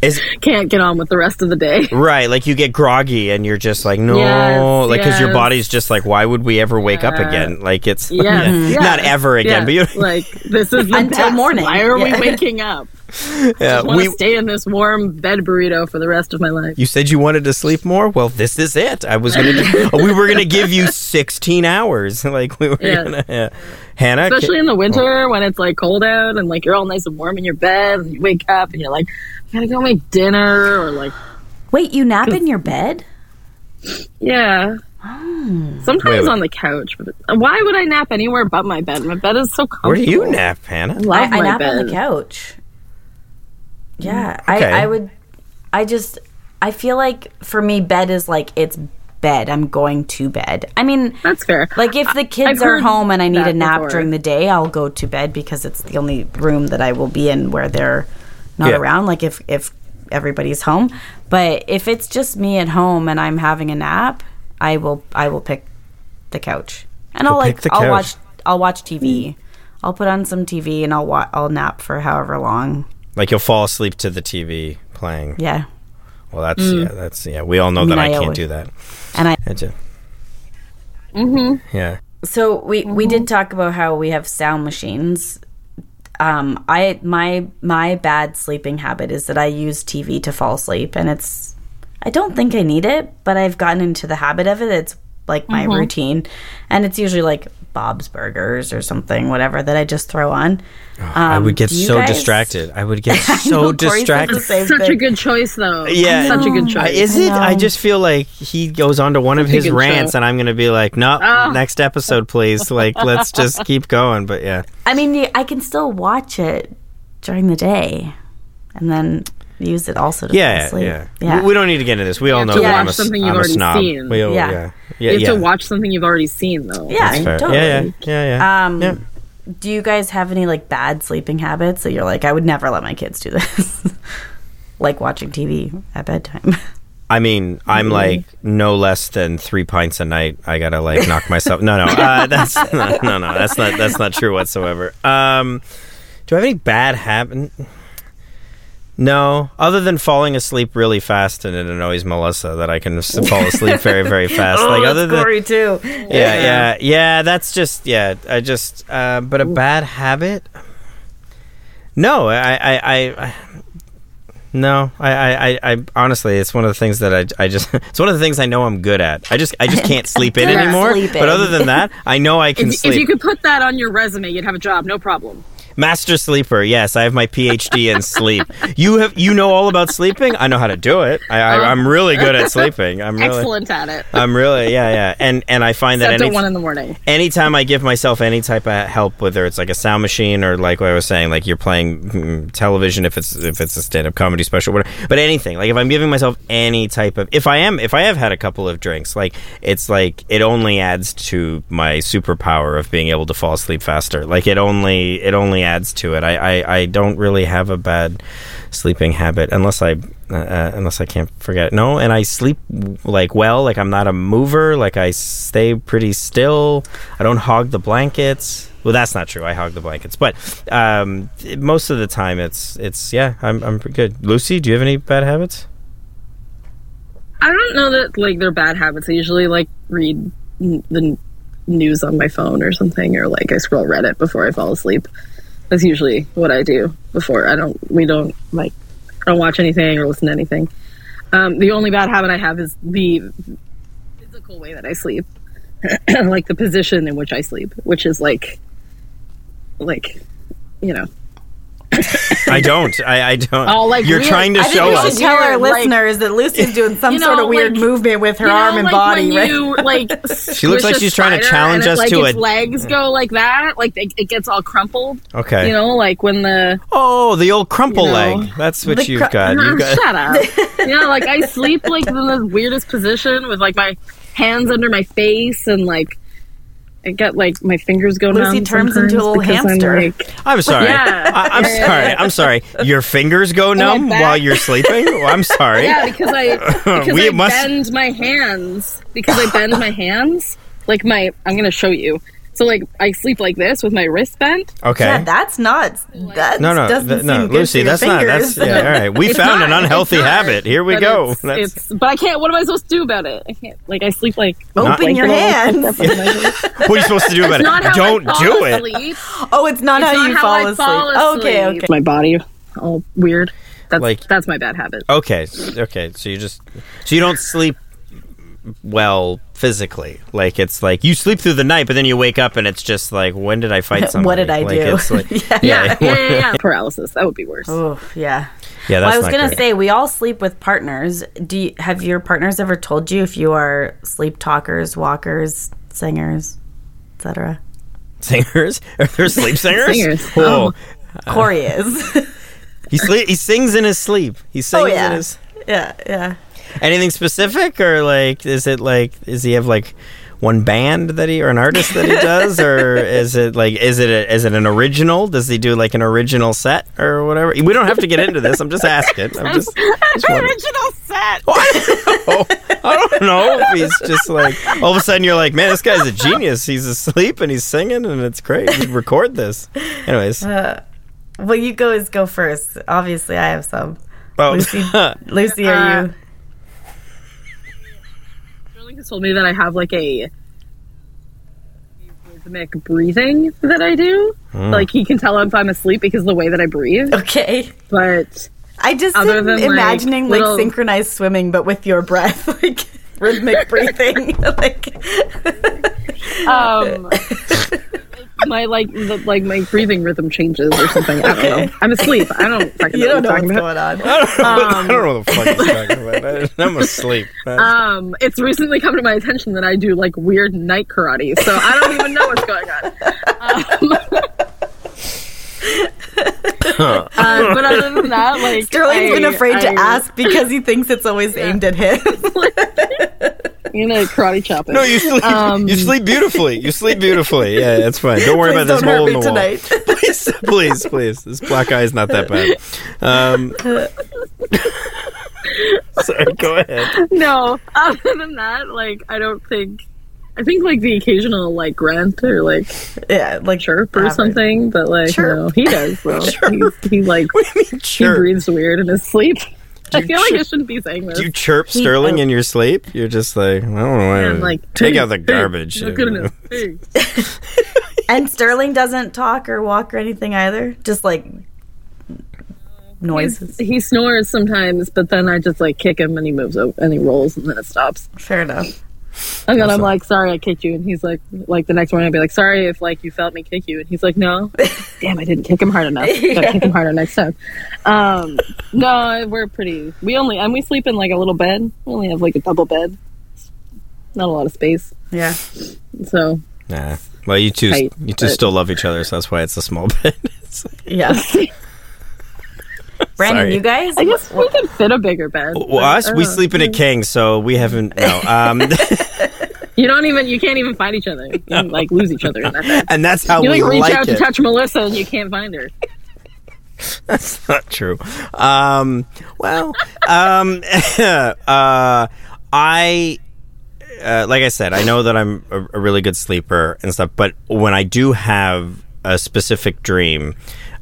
Is can't get on with the rest of the day. right? Like you get groggy and you're just like, no, Yes, like because your body's just like, why would we ever wake up again? Like it's Yes, yes, not ever again, but you're like this is the Until best. morning. Why are Yeah. we waking up? yeah, I want we. to stay in this warm bed burrito for the rest of my life. You said you wanted to sleep more. Well, this is it. I was gonna. Do, we were gonna give you 16 hours. Like we were Yeah. gonna. Yeah. Hannah, especially in the winter oh. when it's like cold out and like you're all nice and warm in your bed and you wake up and you're like I gotta go make dinner or like Wait, you nap in your bed? yeah hmm. sometimes Wait, wait. on the couch but uh, why would I nap anywhere but my bed my bed is so comfortable where do you nap, Hannah? I love I, I my nap bed on the couch. Yeah, Okay. I, I would. I just. I feel like for me, bed is like it's bed. I'm going to bed. I mean, that's fair like if the kids I've are home and I need a nap before. during the day, I'll go to bed because it's the only room that I will be in where they're not Yeah. around. Like if if everybody's home, but if it's just me at home and I'm having a nap, I will I will pick the couch and I'll You'll like the I'll couch. watch I'll watch TV. I'll put on some TV and I'll wa- I'll nap for however long. Like you'll fall asleep to the TV playing. Yeah, Well, that's yeah, that's yeah. We all know mean, that I, I can't always- do that. and I That's it. Mm-hmm. Yeah. So we we did talk about how we have sound machines. Um, I my my bad sleeping habit is that I use TV to fall asleep, and it's I don't think I need it, but I've gotten into the habit of it. It's like my routine, and it's usually like Bob's Burgers or something, whatever that I just throw on. I would get so guys- distracted. I would get so Corey said the distracted. same such a good choice though Yeah. such a good choice is it? I know. just feel like he goes on to one of Such a his rants, show. and I'm going to be like, no, Ah. next episode, please. Like, let's just keep going. But yeah, I mean, I can still watch it during the day, and then use it also to fall yeah, asleep. yeah. yeah. We, we don't need to get into this. We all know to that I'm a, s- something you've I'm a already snob. seen. We all- Yeah. yeah, you have yeah. to watch something you've already seen though yeah, That's fair. totally. Yeah, yeah, yeah, yeah. Um, yeah. do you guys have any like bad sleeping habits that you're like, I would never let my kids do this? like watching TV at bedtime. I mean, I'm like no less than three pints a night. I gotta like knock myself. No, no, uh, that's no, no, no, that's not that's not true whatsoever. Um, do I have any bad habit? No, other than falling asleep really fast, and it annoys Melissa that I can fall asleep very, very fast. Oh, like other than Corey too. yeah, yeah, yeah. That's just yeah. I just uh, but a bad habit. No, I, I, I, I no, I, I, I, I honestly, it's one of the things that I, I just, it's one of the things I know I'm good at. I just, I just can't sleep in anymore. sleeping. But other than that, I know I can If, sleep. if you could put that on your resume, you'd have a job, no problem. Master sleeper. Yes, I have my PhD in sleep. You have, you know all about sleeping. I know how to do it. I, I, I'm really good at sleeping. I'm really, Excellent at it. I'm really, yeah, yeah. And and I find that any one in the morning. anytime I give myself any type of help, whether it's like a sound machine or like what I was saying, like you're playing mm, television, if it's if it's a stand up comedy special, whatever, but anything, like if I'm giving myself any type of, if I am, if I have had a couple of drinks, like it's like it only adds to my superpower of being able to fall asleep faster. Like it only it only adds to it. I I, I don't really have a bad sleeping habit unless I uh, uh, unless I can't forget. No, and I sleep like well. Like I'm not a mover. Like I stay pretty still. I don't hog the blankets. Well, that's not true. I hog the blankets, but um, most of the time it's it's yeah. I'm I'm pretty good. Lucy, do you have any bad habits? I don't know that like they're bad habits. I usually like read the news on my phone or something, or like I scroll Reddit before I fall asleep. That's usually what I do before. I don't. We don't like. I don't watch anything or listen to anything. Um, the only bad habit I have is the physical way that I sleep, like the position in which I sleep, which is like, like, you know, I don't. I, I don't. Oh, like You're weird. trying to I think show we us. should tell our like- listeners that Lucy's doing some You sort of weird like- movement with her You know, arm and like body, when right? You, like, She looks like she's trying to challenge and us like, to its a- legs go like that, like it, it gets all crumpled. Okay. You know, like when the oh, the old crumple You know, leg. That's what you've cru- got. You've got. shut up. yeah, like I sleep like in the weirdest position with like my hands under my face and like I get like my fingers go numb. Lucy numb. turns into a little because I'm, hamster. like- I'm sorry. Yeah. I, I'm Yeah, yeah, sorry. I'm sorry. Your fingers go numb while you're sleeping. Well, I'm sorry. yeah, because I because We I must- bend my hands because I bend my hands like my I'm gonna show you. So like I sleep like this with my wrist bent. Okay. Yeah, that's not. That no, no, doesn't th- no, seem Lucy. for your That's not. fingers. That's yeah. All right. We found not, an unhealthy not, habit. Here we but go. It's, That's- it's- but I can't. What am I supposed to do about it? I can't. Like I sleep like Open like, your little- hands. what are you supposed to do about It's not it? how Don't I fall do it. asleep. Oh, it's not It's how not you how fall, I asleep. fall Okay, asleep. okay. My body all weird. That's Like- that's my bad habit. Okay. Okay. So you just so you don't sleep well physically. Like it's like you sleep through the night, but then you wake up and it's just like, when did I fight What did I like, do? It's like, Yeah. Yeah, yeah, yeah, yeah. Paralysis. That would be worse. Oh, yeah. yeah. That's Well, I was gonna great. say we all sleep with partners. Do you, have your partners ever told you if you are sleep talkers, walkers, singers, etc.? singers. Are there sleep singers? Singers. Whoa. Oh. oh uh, Corey is. He sleep. He sings in his sleep. He oh, sings oh yeah, in his. yeah, yeah. Anything specific, or like, is it like, is he have like one band that he or an artist that he does, or is it like, is it a, is it an original? Does he do like an original set or whatever? We don't have to get into this. I'm just asking. I'm just, just. Original set. Oh, I don't know. I don't know if he's just like all of a sudden you're like, man, this guy's a genius. He's asleep and he's singing and it's great. We record this. Anyways, uh, Well, you guys go first. Obviously, I have some. oh, Lucy, Lucy, are you? Sterling has told me that I have like a rhythmic breathing that I do. Hmm. Like he can tell if I'm asleep because of the way that I breathe. Okay. But I just Other am than, like, imagining like, little- synchronized swimming, but with your breath, like rhythmic breathing. like, um, my like the, like my breathing rhythm changes or something. I don't know. I'm asleep. I don't fucking you know don't what know I'm what's talking about. going on. I don't know what the fuck he's talking about. I- I'm asleep. Um, it's recently come to my attention that I do like weird night karate, so I don't even know what's going on. Um, uh, but other than that, like Sterling's been I- afraid to I- ask because he thinks it's always aimed at him. I'm gonna karate chop it. no, you sleep. Um, you sleep beautifully. You sleep beautifully. Yeah, that's fine. Don't worry about this don't hurt hole in me the wall. please, please, please. This black eye is not that bad. Um, Sorry, go ahead. no, other than that, like I don't think. I think like the occasional like grunt or like Yeah, like chirp or average. something, but like Chirp. no, he does though. He's, he like What do you mean he breathes weird in his sleep. I you feel like I shouldn't be saying this. Do you chirp He- Sterling oh. in your sleep? You're just like, I don't know. why- And, like take hey, out the garbage. Not good enough. Hey. And Sterling doesn't talk or walk or anything either. Just like noises. He snores sometimes, but then I just like kick him and he moves over and he rolls and then it stops. Fair enough. And then I'm Awesome. like, sorry, I kicked you. And he's like, like the next morning I'd be like, sorry if like you felt me kick you. And he's like, no, damn, I didn't kick him hard enough. Gotta kick him harder next time. Um, no, we're pretty. We only and we sleep in like a little bed. We only have like a double bed. Not a lot of space. Yeah. So Nah. Well, you two, Tight, you two but- still love each other, so that's why it's a small bed. It's Yeah. Brandon, Sorry. you guys? I guess we could fit a bigger bed. well, us, we uh, sleep in a king, so we haven't. No, um, You don't even. You can't even find each other. You like lose each other in that bed. and that's how You we like reach like out it. to touch Melissa and you can't find her. That's not true. Um, well, um, uh, I, uh, like I said, I know that I'm a, a really good sleeper and stuff, but when I do have a specific dream,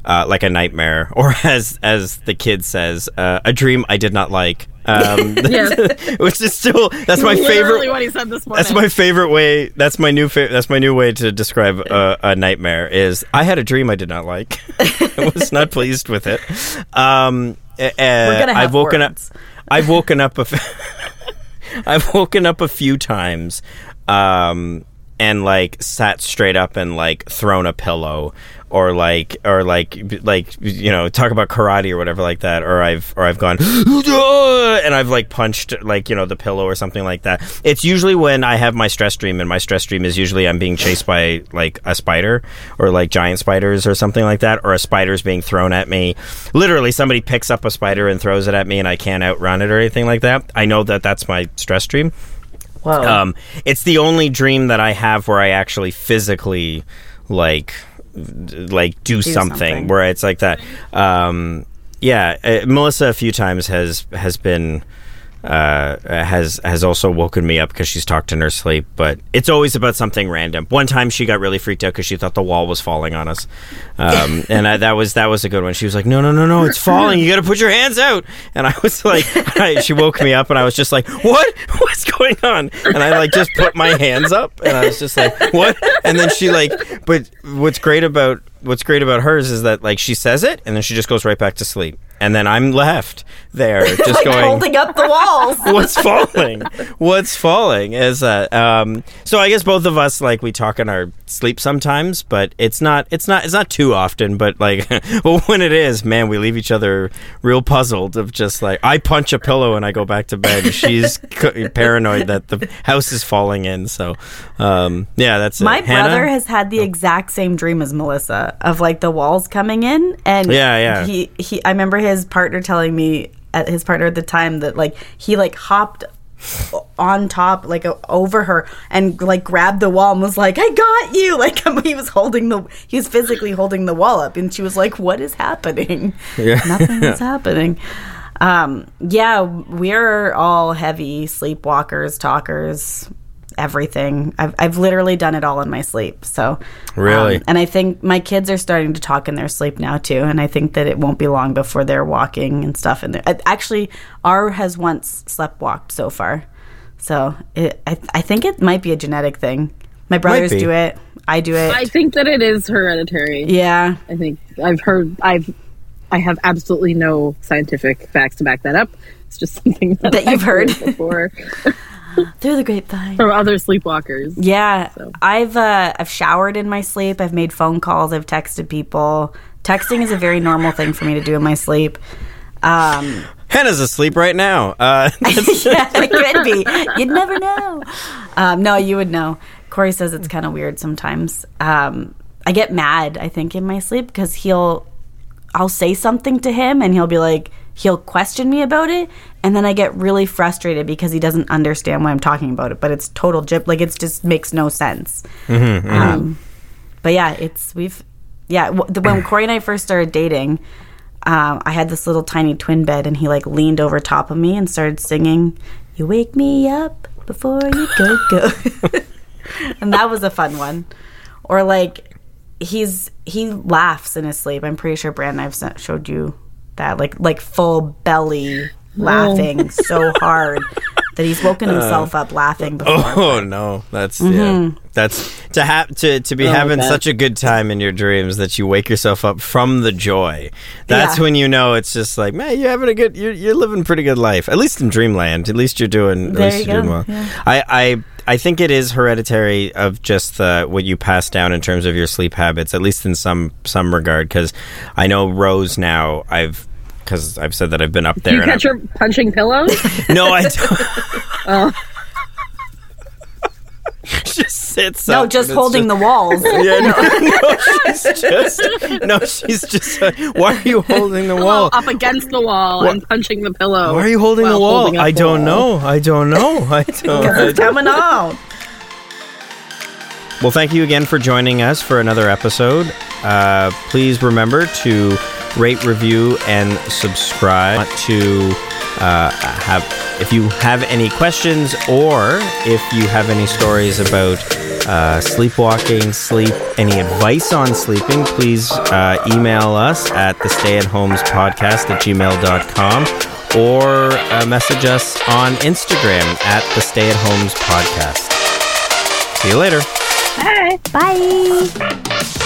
uh, like a nightmare, or as as the kid says, uh, a dream I did not like. Um, which is still that's my Literally favorite. what he said this morning. That's my favorite way. That's my new. Fa- that's my new way to describe a, a nightmare. Is I had a dream I did not like. I was not pleased with it. Um, uh, We're gonna have I've woken words. up. I've woken up a. F- I've woken up a few times, um, and like sat straight up and like thrown a pillow, or like or like like you know talk about karate or whatever like that, or I've or I've gone and I've like punched like you know the pillow or something like that. It's usually when I have my stress dream, and my stress dream is usually I'm being chased by like a spider or like giant spiders or something like that, or a spider's being thrown at me. Literally, somebody picks up a spider and throws it at me, and I can't outrun it or anything like that. I know that that's my stress dream. Whoa. Um, it's the only dream that I have where I actually physically like like do, something, something. where it's like that. Um, yeah, uh, Melissa a few times has has been uh, has has also woken me up because she's talked in her sleep, but it's always about something random. One time she got really freaked out because she thought the wall was falling on us, um, and I, that was that was a good one. She was like, "No, no, no, no, it's falling! You got to put your hands out!" And I was like, I, she woke me up, and I was just like, "What? What's going on?" And I like just put my hands up, and I was just like, "What?" And then she like, but what's great about what's great about hers is that like she says it, and then she just goes right back to sleep, and then I'm left there just like going holding up the walls. what's falling what's falling is that um so i guess both of us like we talk in our sleep sometimes but it's not it's not it's not too often but like well when it is man we leave each other real puzzled of just like i punch a pillow and i go back to bed she's paranoid that the house is falling in so um yeah that's My it. Hannah? brother has had the exact same dream as Melissa of like the walls coming in, and Yeah, yeah. He he. I remember his partner telling me at his partner at the time that like he like hopped on top like over her and like grabbed the wall and was like i got you like he was holding the he was physically holding the wall up and she was like what is happening Yeah. nothing is happening um yeah we're all heavy sleepwalkers talkers everything. I've, I've literally done it all in my sleep. So Really? um, and i think my kids are starting to talk in their sleep now too and i think that it won't be long before they're walking and stuff and actually our has once slept walked so far. So it, I, I think it might be a genetic thing. My brothers do it. I do it. I think that it is hereditary. yeah. I think I've heard I've I have absolutely no scientific facts to back that up. It's just something that, That you've I've heard. before through the grapevine from other sleepwalkers. Yeah, I've uh, I've showered in my sleep. I've made phone calls. I've texted people. Texting is a very normal thing for me to do in my sleep. Um, hannah's asleep right now uh yeah, it could be. You'd never know. Um, no, you would know. Corey says it's kind of weird sometimes. Um, I get mad. I think in my sleep because he'll, I'll say something to him and he'll be like, he'll question me about it, and then I get really frustrated because he doesn't understand why I'm talking about it. But it's total jip. Like it just makes no sense. Um, but yeah, it's we've yeah. w- the- When Corey and I first started dating, um, I had this little tiny twin bed, and he like leaned over top of me and started singing, "You wake me up before you go go," and that was a fun one. Or like he's he laughs in his sleep. I'm pretty sure Brandon I've sent, showed you that like like full belly laughing oh. so hard that he's woken himself uh. up laughing oh, before. Oh no, that's yeah. Mm-hmm. That's to have to to be Oh, having such a good time in your dreams that you wake yourself up from the joy. That's Yeah. when you know it's just like, man, you're having a good, you're you're living a pretty good life. At least in dreamland. At least you're doing. At least you you're doing well. yeah. I I. I think it is hereditary of just the what you pass down in terms of your sleep habits, at least in some some regard. Because I know Rose now. I've because I've said that I've been up there. Do you and catch I've- her punching pillows? no, I don't. Oh. she just sits No, just holding just- the walls. Yeah, no, no, she's just no, she's just. uh, why are you holding the wall? up against the wall and punching the pillow. Why are you holding the wall? holding I don't wall. know. I don't know. I don't. It's coming on. Well, thank you again for joining us for another episode. Uh, please remember to rate, review, and subscribe. To uh, have, if you have any questions or if you have any stories about uh, sleepwalking, sleep, any advice on sleeping, please uh, email us at the stay at homes podcast at gmail.com or uh, message us on Instagram at the stay at homes podcast. See you later. Bye. Bye.